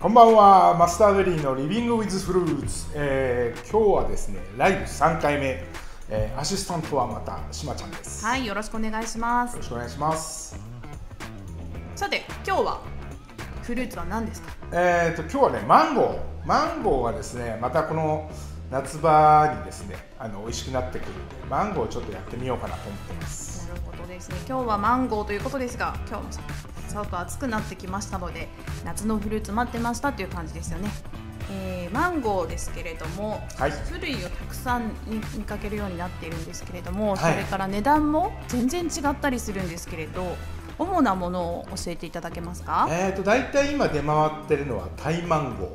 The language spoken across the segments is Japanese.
こんばんは、マスターベリーのリビングウィズフルーツ、えー、今日はですね、ライブ3回目、えー、アシスタントはまたしまちゃんです。はい、よろしくお願いしますよろ。しくお願いします。さて、今日はフルーツは何ですか？えーと今日はね、マンゴー、マンゴーがですね、またこの夏場にですね、あの美味しくなってくるんで、マンゴーをちょっとやってみようかなと思ってます。なるほどですね。今日はマンゴーということですが、今日もささっと暑くなってきましたので、夏のフルーツ待ってましたという感じですよね。えーマンゴーですけれども、はい種類をたくさん見見かけるようになっているんですけれども、はいそれから値段も全然違ったりするんですけれど、主なものを教えていただけますか？えーと大体今出回ってるのはタイマンゴー、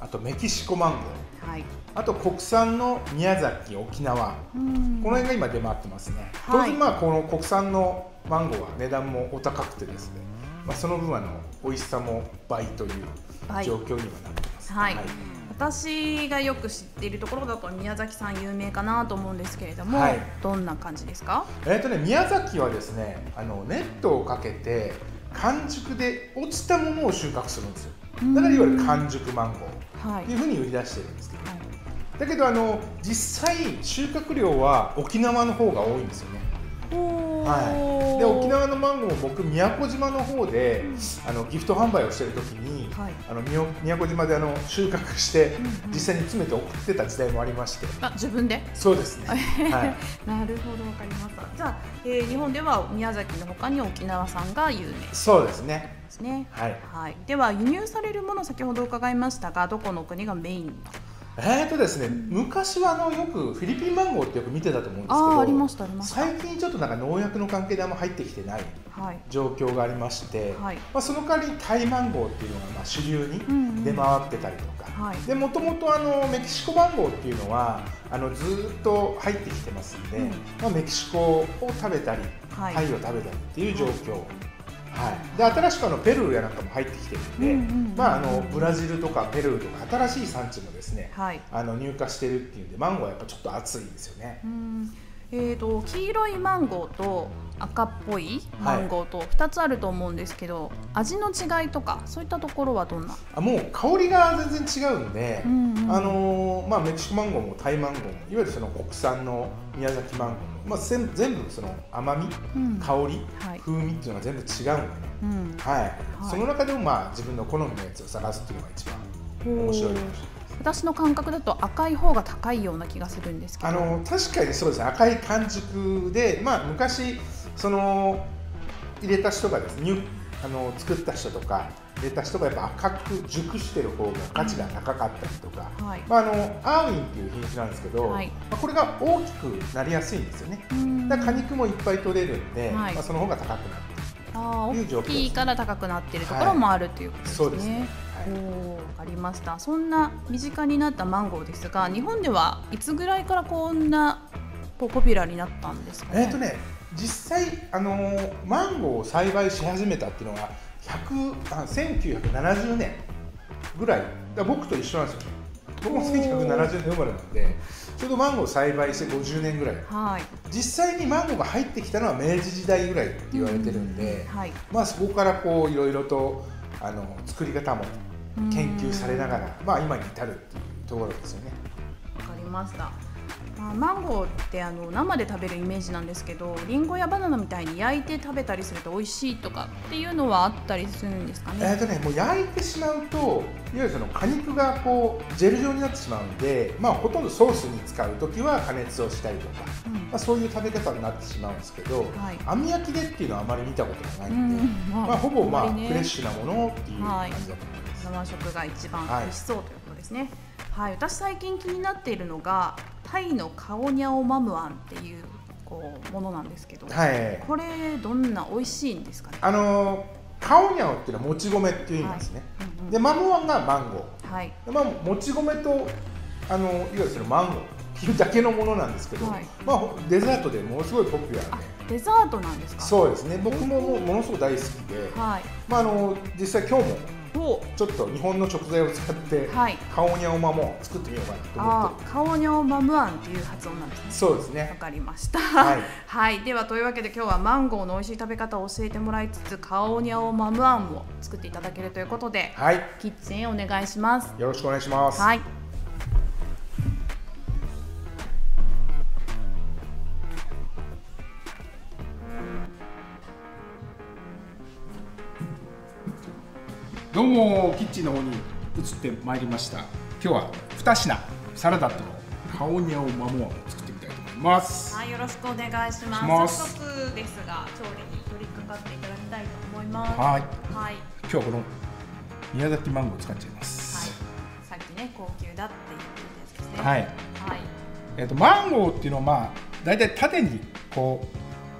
あとメキシコマンゴー、はい。あと国産の宮崎、沖縄、うんこの辺が今出回ってますね、はい当然まあこの国産のマンゴーは値段もお高くてですね、まあ、その分あの美味しさも倍という倍。状況にはなってます、はい。私がよく知っているところだと宮崎さん有名かなと思うんですけれども、はい。どんな感じですか？えーとね、宮崎はですねあのネットをかけて完熟で落ちたものを収穫するんですよ。だからいわゆる完熟マンゴはい。ーというふうに売り出してるんですけど。はい。だけどあの実際収穫量は沖縄の方が多いんですよ。ねはい、で沖縄のマンゴーも僕宮古島の方であのギフト販売をしてる時に、はい。あの宮宮古島であの収穫して、うんうん。実際に詰めて送ってた時代もありまして。あ自分で？そうですね、はい、なるほどわかりました。じゃあ、えー日本では宮崎の他に沖縄産が有名。でそうですね。すね。はい。はい、では輸入されるもの先ほど伺いましたがどこの国がメインえーとですね、昔はあのよくフィリピンマンゴーってよく見てたと思うんですけどありましたありました。最近ちょっとなんか農薬の関係であんま入ってきてないはい。状況がありまして、はい。まあ、その代わりにタイマンゴーっていうのがまあ主流に出回ってたりとか、もともとあのメキシコマンゴーっていうのはあのずーっと入ってきてますんで、うん。まあ、メキシコを食べたり、はい。タイを食べたりっていう状況、はい、で新しくあのペルーやなんかも入ってきてるんで、うんうんうんうん。まあ、あのブラジルとかペルーとか新しい産地もですね、はい。あの入荷してるっていうんでマンゴーはやっぱちょっと熱いですよね。うんえー、と黄色いマンゴーと赤っぽいマンゴーと2つあると思うんですけど、味の違いとかそういったところはどんな、あもう香りが全然違うんで、うんうん。あのーまあ、メキシコマンゴーもタイマンゴーもいわゆるその国産の宮崎マンゴーも、まあ、全全部その甘み、うん。香り、はい。風味っていうのが全部違うんで。ね、うん、はい。その中でもまあ自分の好みのやつを探すっていうのが一番面白いかもしれない私の感覚だと赤い方が高いような気がするんですけど。あの確かにそうです。ね赤い完熟で、まあ、昔その入れた人がですね入あの作った人とか入れた人がやっぱ赤く熟してる方が価値が高かったりとか、はい。まあ、あのアーウィンっていう品種なんですけど、はい。まあ、これが大きくなりやすいんですよね。うん。だから果肉もいっぱい取れるんで、はい。まあ、その方が高くなるあーいう状況大きいから高くなってるところもあるということですね。おーわかりました。そんな身近になったマンゴーですが日本ではいつぐらいからこんなポピュラーになったんですかね？えっ、とね実際あのーマンゴーを栽培し始めたっていうのが100あ1970年ぐらい。だ僕と一緒なんですよ。僕も1970年生まれなんでちょうどマンゴーを栽培して50年ぐらい。はい。実際にマンゴーが入ってきたのは明治時代ぐらいって言われてるんで、はい。まあそこからこういろいろとあの作り方も研究されながら、まあ今に至るっていうところですよね。わかりました。まあ、マンゴーってあの生で食べるイメージなんですけどリンゴやバナナみたいに焼いて食べたりすると美味しいとかっていうのはあったりするんですかね？えーとね、もう焼いてしまうといわゆるその果肉がこうジェル状になってしまうんで、まあ、ほとんどソースに使う時は加熱をしたりとか、うんまあ、そういう食べ方になってしまうんですけど、はい網焼きでっていうのはあまり見たことがないんで、うんまあ、ほぼまああんまりねフレッシュなものっていう感じだと思います。生食が一番美味しそうということですね。はい、私最近気になっているのがタイのカオニャオマムアンっていうこうものなんですけど、はい。これどんな美味しいんですかね？あのーカオニャオっていうのはもち米っていう意味ですね、うんうん。でマムワンがマンゴはい。ーで、まあ、もち米とあのいわゆるそのマンゴー。だけのものなんですけど、はい。まあ、デザートでものすごいポピュラあーで、デザートなんですか？そうですね。僕もものすごく大好きで、はい。まあ、あの実際今日もおちょっと日本の食材を使って、はい。カオニャオマモを作ってみようかなと思あってーカオニャオマムアンっていう発音なんですね。るそうですわねかりました。はい。はい、ではというわけで今日はマンゴーの美味しい食べ方を教えてもらいつつカオニャオマムアンを作っていただけるということではい。キッチンへお願いします。よろしくお願いします、はい。どうもキッチンの方に移ってまいりました今日は2品サラダとカオニャオマモアンを作ってみたいと思いますはい、よろしくお願いします。早速ですが調理に取り掛かっていただきたいと思います。はいはい。今日はこの宮崎マンゴーを使っちゃいますさっきね高級だって言ってたやつですね。はい、はい。えっとマンゴーっていうのはまあ大体縦にこ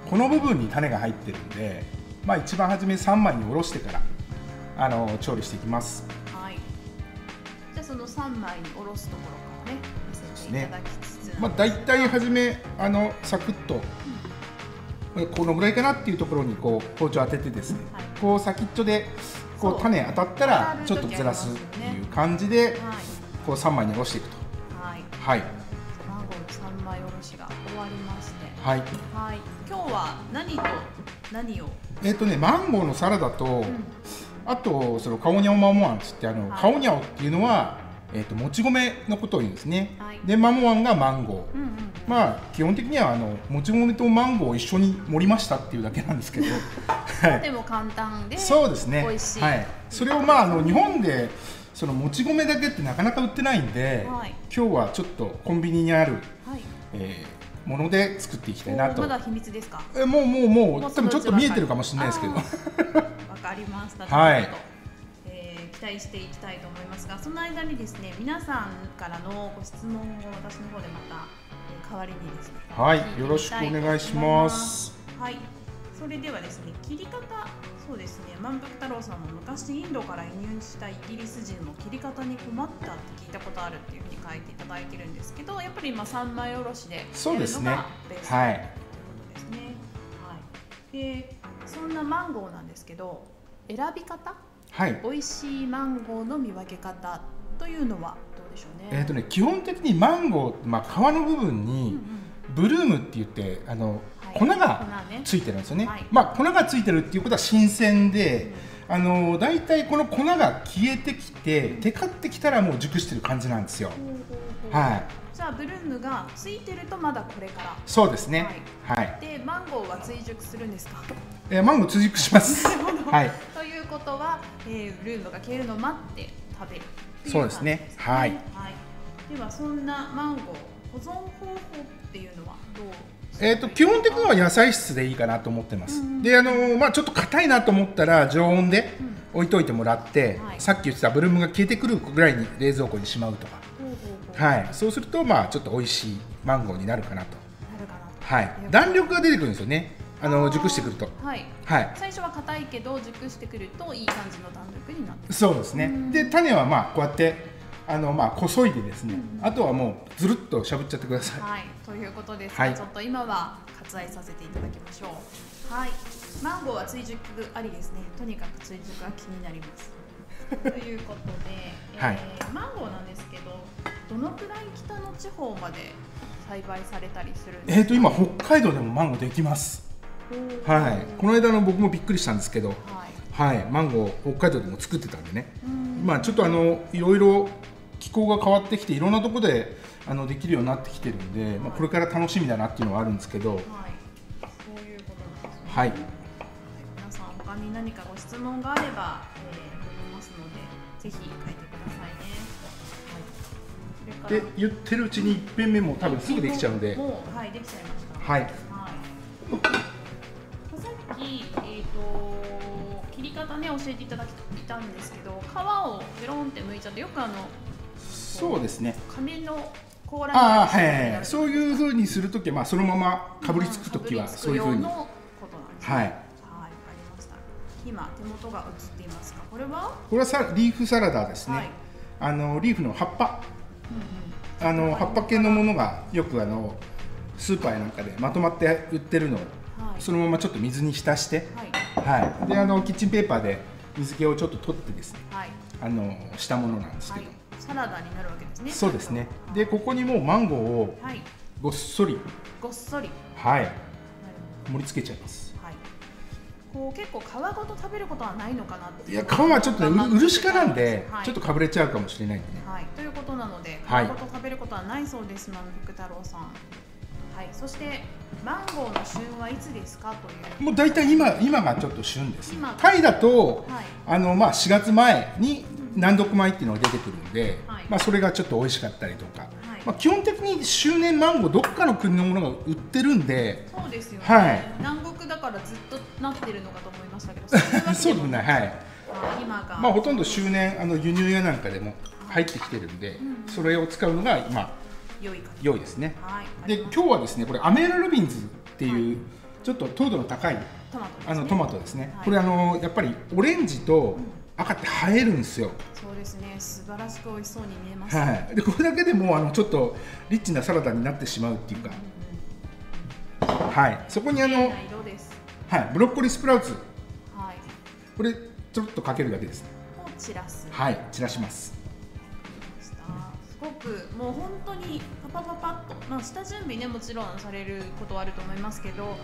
うこの部分に種が入ってるんでまあ一番初め3枚におろしてからあの調理していきます。はい。じゃあその三枚におろすところからね見せていただきつつ、まあ大体初めあのサクッとこのぐらいかなっていうところにこう包丁当ててですね、はい。こう先っちょでこそう。う種当たったらちょっとずらすっていう感じではい。こう3枚におろしていくと。はい。はい。マンゴーの三枚おろしが終わりまして、はい。はい。今日は何と何を、えっ、とねマンゴーのサラダと、うんあとそのカオニャオマモアンつってあの、はい。カオニャオっていうのは、えー、ともち米のことを言うんですね、はい。でマモアンがマンゴー、うんうん。まあ基本的にはあのもち米とマンゴーを一緒に盛りましたっていうだけなんですけど、はい、でも簡単でそうですね。美味しい。はい、それをまああの日本でそのもち米だけってなかなか売ってないんで、はい。今日はちょっとコンビニにある、はい。えーもので作っていきたいなと。まだ秘密ですか？えもうもうもうもう多分ちょっと見えてるかもしれないですけどあーわかりました。はいえー期待していきたいと思いますが、その間にですね、皆さんからのご質問を私の方でまた、えー代わりにですね。はいよろしくお願いします。はい。それではですね、切り方、そうですね、満腹太郎さんも昔インドから輸入したイギリス人も切り方に困ったって聞いたことあるっていうふうに書いていただいてるんですけど、やっぱり今三枚おろしでやるのそうですねがベースとはいいうことですね。はい。で、そんなマンゴーなんですけど、選び方、はい。美味しいマンゴーの見分け方というのはどうでしょうね？えーとね、基本的にマンゴーまあ、皮の部分うんうにん。ブルームって言ってあの、はい。粉がついてるんですよね、はい。まあ、粉がついてるっていうことは新鮮で、あの大体この粉が消えてきてテカってきたらもう熟してる感じなんですよ。はいじゃあブルームがついてるとまだこれから。そうですね。はい、でマンゴーは追熟するんですか？えーマンゴー追熟します。はい。ということは、えー、ブルームが消えるのを待って食べるっていそうですね。はい。はい。ではそんなマンゴー保存方法っていうのはどうえー、と基本的には野菜室でいいかなと思ってます、うん。であのーまあちょっと硬いなと思ったら常温でうん置いといてもらって、はい。さっき言ってたブルームが消えてくるぐらいに冷蔵庫にしまうとか。はい、そうするとまあちょっと美味しいマンゴーになるかなと、なるかなと。はい、弾力が出てくるんですよね。あのー。熟してくると。はい。はい。最初は硬いけど熟してくるといい感じの弾力になってそうですね。うん。で種はまあこうやってあのまあこそいでですね、うん。あとはもうずるっとしゃぶっちゃってください。はい、ということですが、はい。ちょっと今は割愛させていただきましょう。はい、マンゴーは追熟ありですね。とにかく追熟が気になります。ということで、はいえーマンゴーなんですけど、どのくらい北の地方まで栽培されたりするんですか？えー、と今北海道でもマンゴーできますはいこの間の僕もびっくりしたんですけどはい。はいマンゴー北海道でも作ってたんでねうんまあちょっとあのいろいろ気候が変わってきていろんなところであのできるようになってきてるんで、まあ、これから楽しみだなっていうのはあるんですけどはい。そういうことなんですね。はい他に何かご質問があれば、えー、読みますのでぜひ書いてくださいね。はい。で言ってるうちに1遍目も多分すぐできちゃうんでもうはいできちゃいました。はいはい。さっきえっ、と切り方ね教えていただいたんですけど皮をベロンって剥いちゃってよくあのそうですね紙の甲羅ああはいにはいはいそういうふうにするときは、まあ、そのままかぶりつくときはかぶりつくそういうふうにね。はい。今手元が映っていますか？これは？これはさリーフサラダですね、はい。あのリーフの葉っぱ。うんうん。あの葉っぱ。系のものがよくあのスーパーやなんかでまとまって売ってるのをはい。そのままちょっと水に浸して、はい。はい、であのキッチンペーパーで水気をちょっと取ってですね。はい。あのしたものなんですはい。けど、サラダになるわけですね。そうですね。はいでここにもうマンゴーをはい。ごっそり。ごっそり。はい。盛り付けちゃいますこう結構皮ごと食べることはないのかなっていや皮はちょっとねう漆科なんで、はい。ちょっとかぶれちゃうかもしれないんでね。はい、ということなので、はい。皮ごと食べることはないそうです、満腹太郎さん。はい、そしてマンゴーの旬はいつですかという。もう大体今今がちょっと旬です。今タイだと、はい。あのまあ4月前に南国米っていうのが出てくるんで、はい。まあそれがちょっと美味しかったりとか、はいまあ基本的に周年マンゴーどっかの国のものが売ってるんで、そうですよね、はい南国だからずっとなってるのかと思いましたけど、そうですもねはい。はい今が、まあほとんど周年あの輸入屋なんかでも入ってきてるんで、うんそれを使うのが今良い。良いですね。はい。で今日はですねこれアメーラルビンズっていう、ちょっと糖度の高いトマトです、ね。あのトマトですね、はいこれあのやっぱりオレンジと赤って映えるんですよ、そうですね、素晴らしく美味しそうに見えます。はい、でこれだけでもうあのちょっとリッチなサラダになってしまうっていうか、はい、そこにあの。はい、ブロッコリースプラウツ。はい。これちょっとかけるだけですを散らす。はい。散らします。すごくもう本当にパパパパッと、まあ、下準備ねもちろんされることはあると思いますけど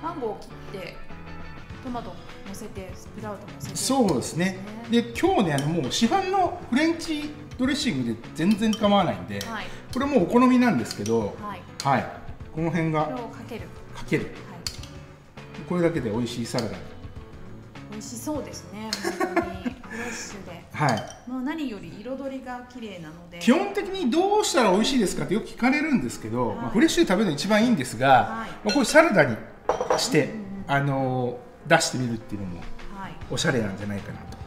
マンゴーを切ってトマト乗せてスプラウト乗せて。そうですね。で今日ねあのもう市販のフレンチドレッシングで全然構わないんで、はい。これもうお好みなんですけどはい。はい。この辺がをかける。かける。はい。これだけで美味しいサラダ。美味しそうですね本当に。フレッシュで。はい。もう何より彩りが綺麗なので。基本的にどうしたら美味しいですかってよく聞かれるんですけど、はい。まあ、フレッシュで食べるのが一番いいんですが、はい。まあ、これサラダにして、うんうん。あのー出してみるっていうのもはい。おしゃれなんじゃないかなと。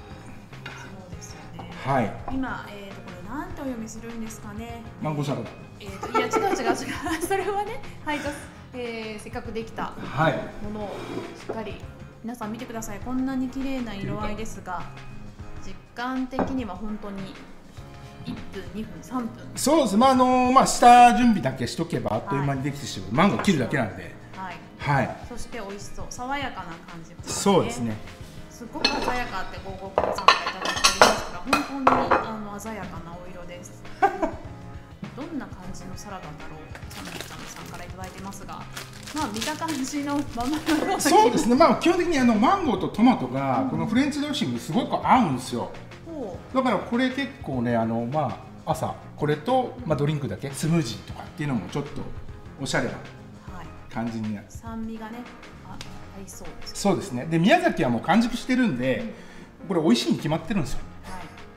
そうですよね。はい。今、えー、とこれなんてお読みするんですかね。マンゴーサラダ。えー、といや違う違う違う。それはね配達、えー、せっかくできたはい。ものをしっかり皆さん見てください。こんなに綺麗な色合いですが実感的には本当に1分2分3分。そうです。まああのーまあ下準備だけしとけばあっという間にできてしまう、マンゴー切るだけなんではい。はいそして美味しそう。爽やかな感じもそうですね。すごく鮮やかってゴーゴープさんからいただいておりますから本当にあの鮮やかなお色です。どんな感じのサラダだろうサムちゃんさんからいただいてますが。まあ見た感じのままのそうですね。まあ基本的にあのマンゴーとトマトがこのフレンチドレッシングすごく合うんですよ。ほだからこれ結構ねあのまあ朝これと、まあ、ドリンクだけスムージーとかっていうのもちょっとおしゃれな感じになる。酸味がねあ合いそうですそうですね。で宮崎はもう完熟してるんでこれ美味しいに決まってるんですよ。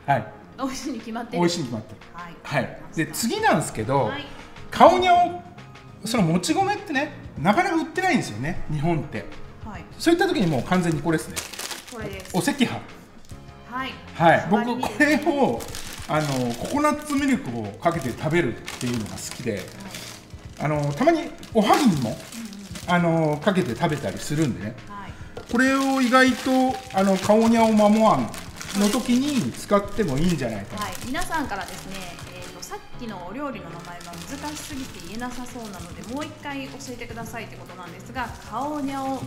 はい。はい。美味しいに決まってる。美味しいに決まってる。はい。はい。で次なんですけど、はい。カオニャオそのもち米ってねなかなか売ってないんですよね。日本って。はい。そういった時にもう完全にこれですね。これです。お赤飯。はい。はい。僕これをあのココナッツミルクをかけて食べるっていうのが好きであのたまにおはぎにもあのかけて食べたりするんでね。はい。これを意外とあのカオニャオマモアンの時に使ってもいいんじゃないかな、はい、皆さんからですね、えー、とさっきのお料理の名前が難しすぎて言えなさそうなのでもう一回教えてくださいってことなんですがカオニャオ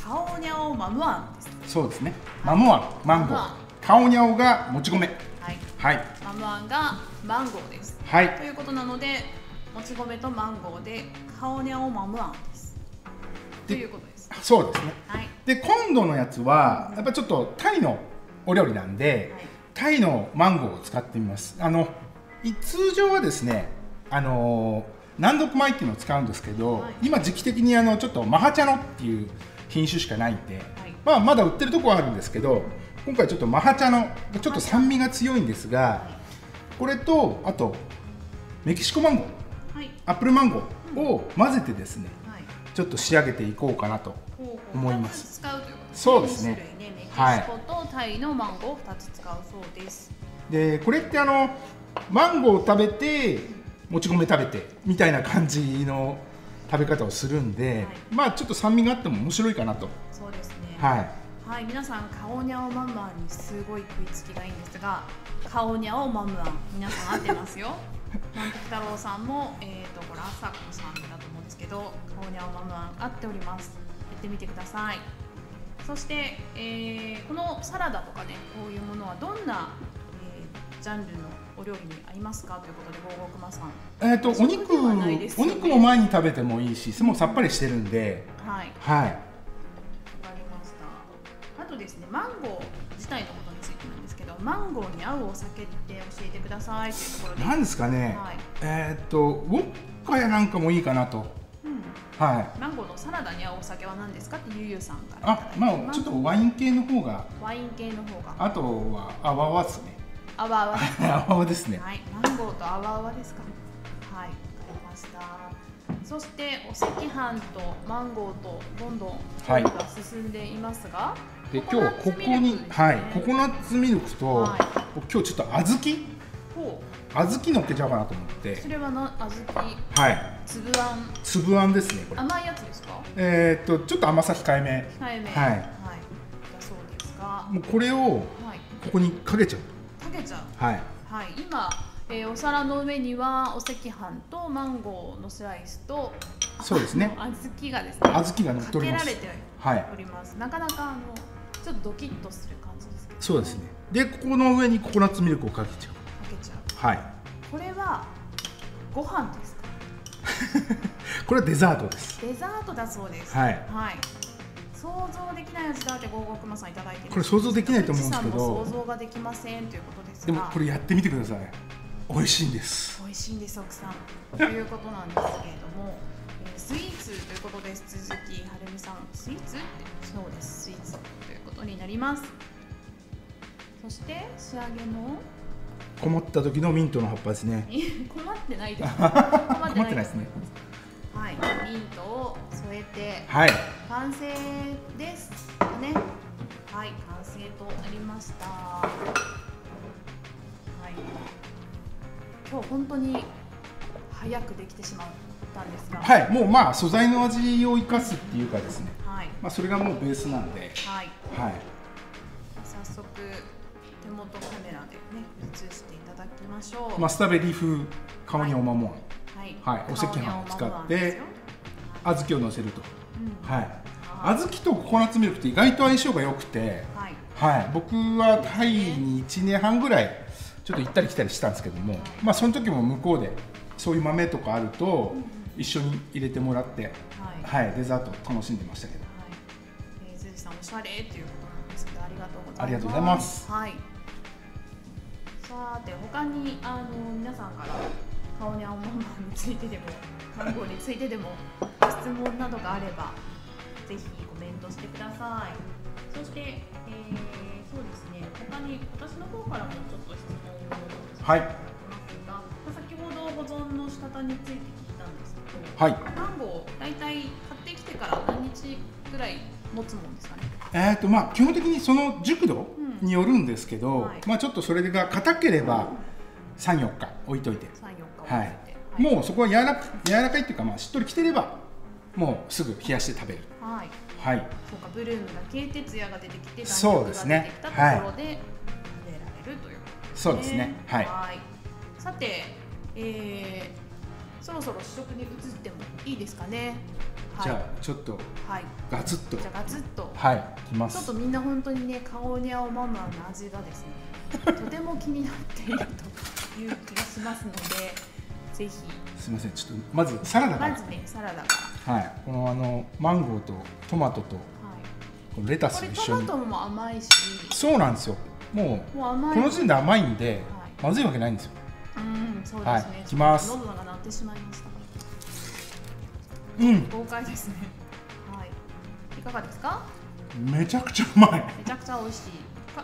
カオニャオマムアンですそうですね。マモアンマンゴー。カオニャオがもち米。はい。はい。マムアンがマンゴーです。はい。ということなのでもち米とマンゴーでカオニャオマムアンですとでいうことですそうですね。はい。で今度のやつはやっぱちょっとタイのお料理なんで、はい。タイのマンゴーを使ってみます。あのい通常はですねあの南国米っていうのを使うんですけど、はい。今時期的にあのちょっとマハチャノっていう品種しかないんで、はい。まあ、まだ売ってるとこはあるんですけど今回ちょっとマハチャノちょっと酸味が強いんですがこれとあとメキシコマンゴー。はいアップルマンゴーを混ぜてですねはい。ちょっと仕上げていこうかなと思います。使うということそうですね。ね。メキはいシコとタイのマンゴーを2つ使うそうです、でこれってあのマンゴーを食べてもち米食べてみたいな感じの食べ方をするんで、まあちょっと酸味があっても面白いかなと。そうですね。はい。はい、皆さん、カオニャオマムアンにすごい食いつきがいいんですが、カオニャオマムアン、皆さん合ってますよ。なんと太郎さんも、えっ、と、これ、朝子さんだと思うんですけど、カオニャオマムアン合っております。やってみてください。そして、えーこのサラダとかねこういうものはどんな、えージャンルのお料理に合いますか？ということでゴーゴークマさん。えっ、とお肉、ね。お肉も前に食べてもいいしもうさっぱりしてるんで。はい。はい。わかりました。あとですねマンゴー自体のマンゴーに合うお酒って教えてください。というところでなんですかね、はい。えっ、とウォッカやなんかもいいかなと。うん。はい。マンゴーのサラダに合うお酒は何ですかってゆうゆうさんからあまあちょっとワイン系の方が。ワイン系の方が。あとはあわわですね。あわあわあわわですね。はい、マンゴーとあわあわですか。はい、わかりました。そしてお赤飯とマンゴーとどんどん調理が進んでいますが、で今日ここツミルク。に、はいココナッツミルクと、はい。僕今日ちょっと小豆？ほ小豆乗っけちゃおうかなと思って。う、それはな小豆。はい。粒あん。粒あんですねこれ。甘いやつですか？えーっとちょっと甘さ控えめ。控えめ。はい。はい。だそうですが、もうこれをはい。ここにかけちゃう。かけちゃう。はい。はい。今、えーお皿の上にはお赤飯とマンゴーのスライスと、そうですね。小豆がですね。小豆が乗っております。かけられてはい。おります。なかなかあのちょっとドキッとする感じですけど、そうですね。でここの上にココナッツミルクをかけちゃう。かけちゃう。はい。これはご飯ですか？これはデザートです。デザートだそうです。はい。はい。想像できない味だってゴーゴークマさんいただいてる。これ想像できないと思うんですけど。想像ができませんということですが。でもこれやってみてください。美味しいんです。美味しいんです奥さん。ということなんですけれども、えースイーツということです鈴木はるみさん。スイーツ？そうです。スイーツ。とことになります。そして仕上げの困った時のミントの葉っぱですね。困ってないです。困困ってないですね。はい。ミントを添えて。はい。完成ですかね。はい完成となりました。はい。今日本当に早くできてしまったんですが。はい。もうまあ素材の味を生かすっていうかですねはい。まあそれがもうベースなんで。はい。はい。早速手元カメラでね映していただきましょう、マスターベリー風顔におまもん。はい、はい。お赤飯を使って小豆を乗せると。うん。はい。小豆とココナッツミルクって意外と相性が良くて。はい。はい。僕はタイに1年半ぐらいちょっと行ったり来たりしたんですけども。まあその時も向こうでそういう豆とかあると一緒に入れてもらって。はい。はい。デザート楽しんでましたけどはい、えー、鈴木さんおしゃれということなんですけどありがとうございます。ありがとうございますはい。さて他にあの皆さんから顔に青マンマについてでもマンゴーについてでも質問などがあればぜひコメントしてください。そして、えー、そうですね他に私の方からもちょっと質問をはいますが、まあ先ほど保存の仕方について聞いたんですけど。はいマンゴー大体買ってきてから何日ぐらい持つもんですかね。えーとまあ、基本的にその熟度によるんですけど、はい。まあ、ちょっとそれが硬ければ34日置いといて、三四日はい。もうそこは柔らか柔らかいっていうか、まあ、しっとりきてればもうすぐ冷やして食べる。はい。はい。そうかブルームが消えて艶が出てきてそうですね。弾力が出てきたところで食べられるということですそうですね。はい。さて、えー、そろそろ試食に移ってもいいですかね。はい、じゃあちょっとはい。ガツッと。じゃあガツッと。はいきまちょっすとみんな本当にね顔に青ママの味がですね とても気になっているという気がしますのでぜひ。すみませんちょっとまずサラダから。まずねサラダから。はい。このあのマンゴーとトマトとはい。このレタス一緒に。トマトも甘いし。そうなんですよ。もうもう甘い。この時点で甘いんで、はい。まずいわけないんですよ。うんそうですね、はいいきます。喉が鳴ってしまいましたうん。豪快ですね。はい。いかがですか？めちゃくちゃうまい。めちゃくちゃ美味しい。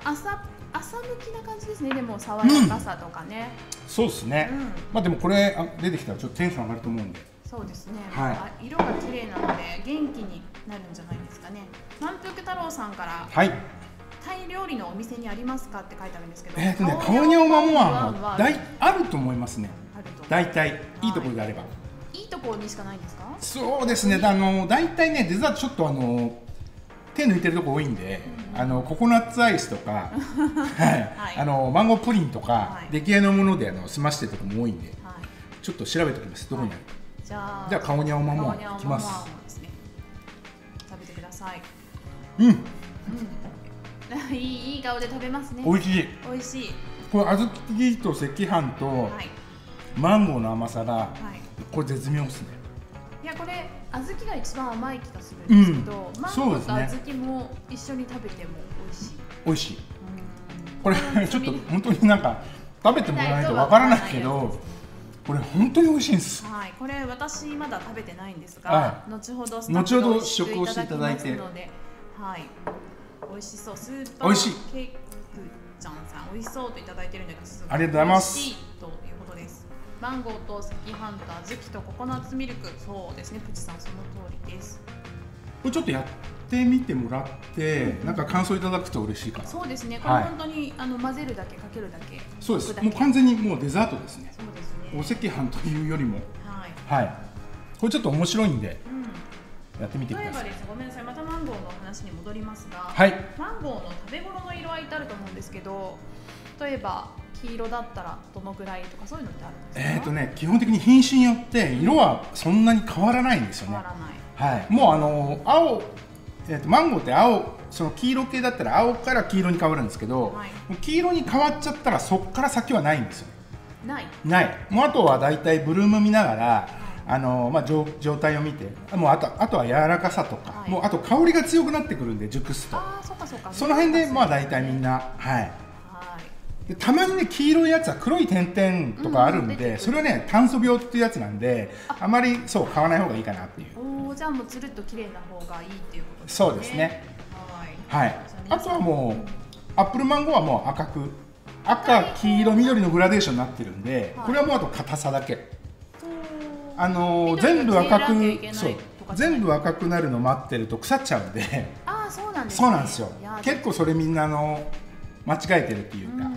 朝朝向きな感じですね。でも爽やかさとかね。そうですね、うん。まあでもこれあ出てきたらちょっとテンション上がると思うんで。そうですね、はい。あ色が綺麗なので元気になるんじゃないですかね。満腹太郎さんからはい。タイ料理のお店にありますかって書いてあるんですけど。えっ、とね顔顔におまもははだいあると思いますね。あると大体いいところであれば、いいところにしかないんですか？そうですね。あの大体ねデザートちょっとあの手抜いてるとこ多いんで、あのココナッツアイスとか、はい。はい。あのマンゴープリンとか、はい。出来合いのものであの済ましてるとこも多いんではい。ちょっと調べておきます。どこにあるか、じゃあじゃあ顔に青まも顔に青いきますね。食べてください。うん。うん。いいいい顔で食べますね。美味しい。美味しい。これ小豆と赤飯とはい。マンゴーの甘さがはいこれ絶妙ですね。いやこれ小豆が一番甘い気がするんですけど、うん。マンゴーと小豆も一緒に食べても美味しい。美味しい。うん。これちょっと本当になんか食べてもらわないとわからないけどこれ本当に美味しいんです。はい、これ私まだ食べてないんですが、は後ほどス後ほど試食をしていただいて。はい、美味しそう。スーパー美味しい。ケークちゃんさん美味しそうといただいてるんですありがとうございますマンゴーと赤飯と小豆とココナッツミルク、そうですね、プチさんその通りです。これちょっとやってみてもらってなんか感想いただくと嬉しいかな。そうですね、これはい本当に、あの混ぜるだけかけるだけ。そうです。もう完全にもうデザートですね。そうですね。お赤飯というよりも。はい。はい。これちょっと面白いんでうん。やってみてください。例えばです。ね、ごめんなさい、またマンゴーの話に戻りますが、はい。マンゴーの食べ頃の色合いってあると思うんですけど、例えば黄色だったらどのぐらいとかそういうのってあるんですか？えっ、ー、とね基本的に品種によって色はそんなに変わらないんですよね。はいもうあの青えー、とマンゴーって青その黄色系だったら青から黄色に変わるんですけど、はい黄色に変わっちゃったらそこから先はないんですよない。ないもうあとはだいたいブルーム見ながらあの、まあ、状状態を見てもうあとあとは柔らかさとか、はいもうあと香りが強くなってくるんで熟すとああ、そうかそうか。その辺でまあ大体みんな。はい。でたまにね黄色いやつは黒い点々とかあるんで、うん出てくるそれはね炭素病っていうやつなんであ。まりそう買わない方がいいかなっていう。おお、じゃあもうつるっと綺麗な方がいいっていうことですね。そうですね。はい。はい。あとはもうアップルマンゴーはもう赤く赤黄色緑のグラデーションになってるんで、はい。これはもうあと硬さだけ。うあの全部赤くそう。全部赤くなるの待ってると腐っちゃうんで。ああ、そうなんです、ね。そうなんですよ。結構それみんなあの間違えてるっていうか、うん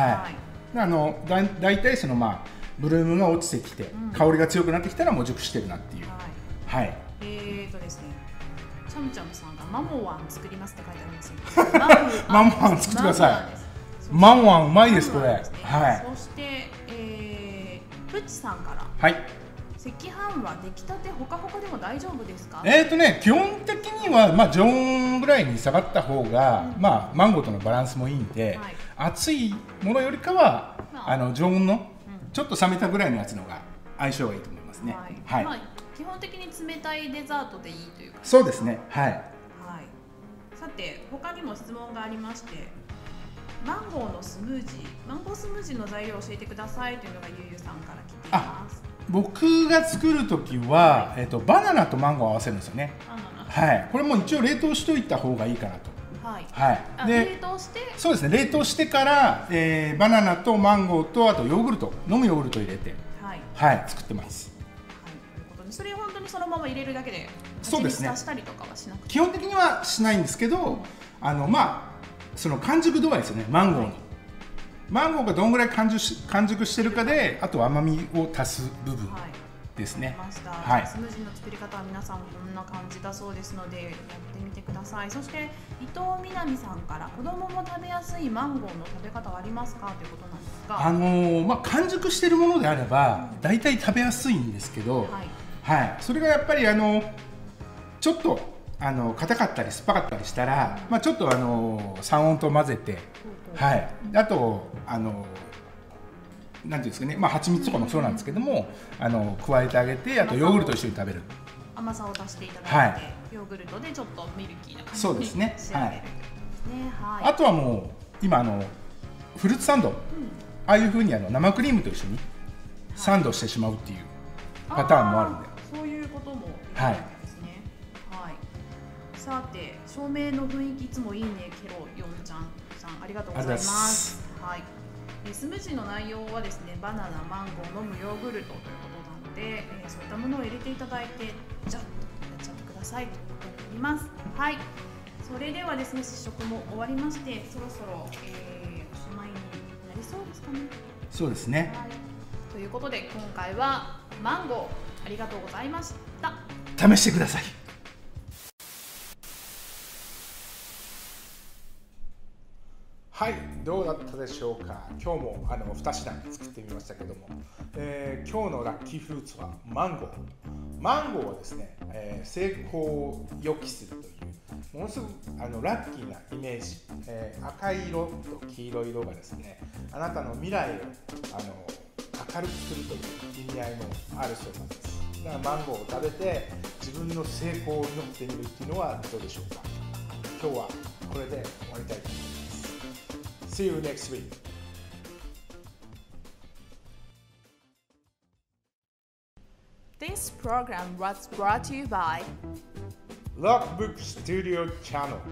はい。あのだ大体そのまあブルームが落ちてきて、うん。香りが強くなってきたらもう熟してるなっていう。はい。はい。えーとですね、チャムチャムさんがマモワン作りますって書いてあるんですよ。マモワン。作ってください。マモワンうまいですこれ。はい。そして、えー、プッチさんから。はい。赤飯は出来たてほかほかでも大丈夫ですか？えーとね、基本的には、まあ、常温ぐらいに下がった方が、うん。まあ、マンゴーとのバランスもいいんで、はい熱いものよりかは、まああの常温のうんちょっと冷めたぐらいのやつの方が相性がいいと思いますね。はい、まあ基本的に冷たいデザートでいいというか。そうですね。はい。はい。さて他にも質問がありまして。マンゴーのスムージー、マンゴースムージーの材料を教えてくださいというのがゆうゆうさんから来ています。僕が作るときは、えっ、とバナナとマンゴーを合わせるんですよね。バナナ。はい。これも一応冷凍しといた方がいいかなと。はい。はい。あ冷で、凍して？そうですね。冷凍してから、えーバナナとマンゴーとあとヨーグルト、飲むヨーグルト入れて、はい、はい、作ってます。はい、ということでそれを本当にそのまま入れるだけでそうですね。蜂蜜足したりとかはしなくて？基本的にはしないんですけど、あのまあその完熟度合いですよね。マンゴーの、はい。マンゴーがどんぐらい完熟し完熟してるかであとは甘みを足す部分。はいですね。はい。スムージーの作り方は皆さんこんな感じだそうですのでやってみてください。そして伊藤みなみさんから子供も食べやすいマンゴーの食べ方はありますか？ということなんですが。あのーまあ完熟してるものであれば大体食べやすいんですけど、はい。はい、それがやっぱりあのちょっとあの硬かったり酸っぱかったりしたら、まあ、ちょっとあの三温と混ぜて、はい、あとあのなんていうんですかね、まあ蜂蜜とかもそうなんですけども、あの加えてあげて、あとヨーグルトと一緒に食べる。甘さを足していただいて、はい。ヨーグルトでちょっとミルキーな感じそうですね。に仕上げるとい。はい。あとはもう今あのフルーツサンド、ああいう風にあの生クリームと一緒にサンドしてしまうっていうパターンもあるんで、そういうこともできるんですね。はい、さて照明の雰囲気いつもいいねケロヨンちゃんさん。ありがとうございます。はい。えスムージーの内容はですねバナナマンゴー飲むヨーグルトということなので、えーそういったものを入れていただいてジャッとやっちゃってくださいということになりますはいそれではですね試食も終わりましてそろそろ、えーおしまいになりそうですかねそうですね。はい、ということで今回はマンゴーありがとうございました。試してください。はいどうだったでしょうか？今日もあの2品作ってみましたけども、えー、今日のラッキーフルーツはマンゴー。マンゴーはですね、えー、成功を予期するというものすごくあのラッキーなイメージ、えー、赤い色と黄色い色がですねあなたの未来をあの明るくするという意味合いもあるそうなんです。だからマンゴーを食べて自分の成功を祈ってみるっていうのはどうでしょうか？今日はこれで終わりたいと思います。See you next week. This program was brought to you by Lockbook Studio Channel